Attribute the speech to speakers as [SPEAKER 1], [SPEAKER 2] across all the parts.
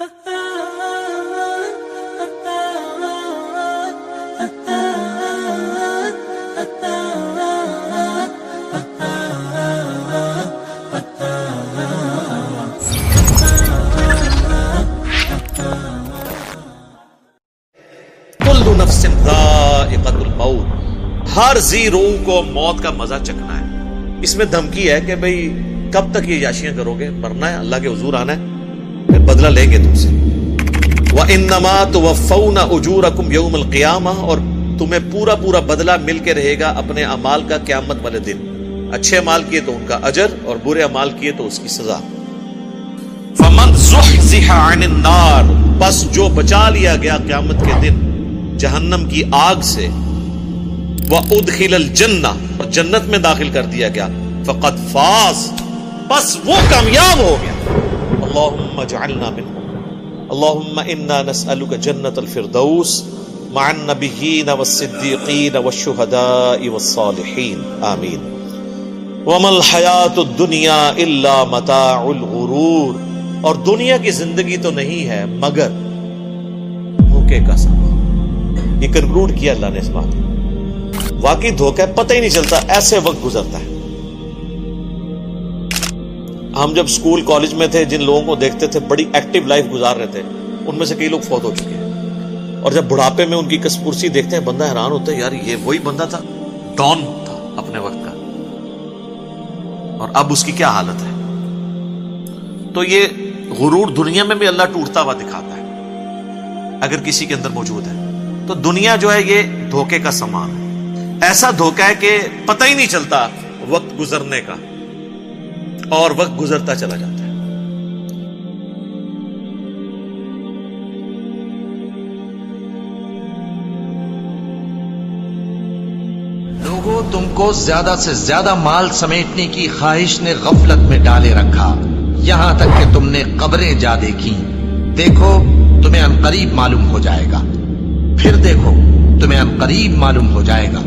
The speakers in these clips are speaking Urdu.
[SPEAKER 1] نفس الموت. ہر زی روح کو موت کا مزہ چکھنا ہے۔ اس میں دھمکی ہے کہ بھئی کب تک یہ یاشیاں کرو گے؟ مرنا ہے، اللہ کے حضور آنا ہے۔ پھر بدلہ لیں گے تم سے۔ وَإِنَّمَا تُوَفَّوْنَ أُجُورَكُمْ يَوْمَ الْقِيَامَةِ اور تمہیں پورا پورا بدلہ مل کے رہے گا اپنے امال کا قیامت والے دن۔ اچھے امال کیے تو ان کا اجر اور برے امال کیے تو اس کی سزا۔ فمن زحزح عن النار بس جو بچا لیا گیا قیامت کے دن جہنم کی آگ سے وہ ادخل الجنہ اور جنت میں داخل کر دیا گیا۔ فقط فاز بس وہ کامیاب ہو گیا۔ اللہم اجعلنا منہم اللہم انا نسألک جنت الفردوس، مع النبیین والصدیقین والشہداء والصالحین آمین وما الحیات الدنیا الا متاع الغرور. اور دنیا کی زندگی تو نہیں ہے، مگر دھوکے کا سامان. یہ کنکلوڈ کیا اللہ نے اس بات واقعی دھوکہ پتہ ہی نہیں چلتا، ایسے وقت گزرتا ہے۔ ہم جب سکول کالج میں تھے، جن لوگوں کو دیکھتے تھے، بڑی ایکٹیو لائف گزار رہے تھے، ان میں سے کئی لوگ فوت ہو چکے ہیں۔ اور جب بڑھاپے میں ان کی کسپرسی دیکھتے ہیں، بندہ حیران ہوتا ہے، یار، یہ وہی بندہ تھا، ڈان تھا اپنے وقت کا۔ اور اب اس کی کیا حالت ہے؟ تو یہ غرور دنیا میں بھی اللہ ٹوٹتا ہوا دکھاتا ہے۔ اگر کسی کے اندر موجود ہے، تو دنیا جو ہے، یہ دھوکے کا سامان ہے۔ ایسا دھوکا ہے کہ پتہ ہی نہیں چلتا وقت گزرنے کا۔ اور وقت گزرتا چلا جاتا ہے۔
[SPEAKER 2] لوگوں، تم کو زیادہ سے زیادہ مال سمیٹنے کی خواہش نے غفلت میں ڈالے رکھا۔ یہاں تک کہ تم نے قبریں جا دیکھی دیکھو، تمہیں انقریب معلوم ہو جائے گا۔ پھر دیکھو، تمہیں انقریب معلوم ہو جائے گا۔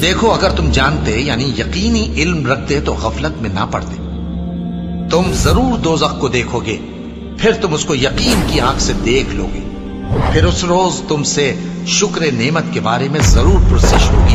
[SPEAKER 2] دیکھو، اگر تم جانتے یعنی یقینی علم رکھتے تو غفلت میں نہ پڑتے۔ تم ضرور دوزخ کو دیکھو گے۔ پھر تم اس کو یقین کی آنکھ سے دیکھ لو گے۔ پھر اس روز تم سے شکر نعمت کے بارے میں ضرور پرسش ہوگی۔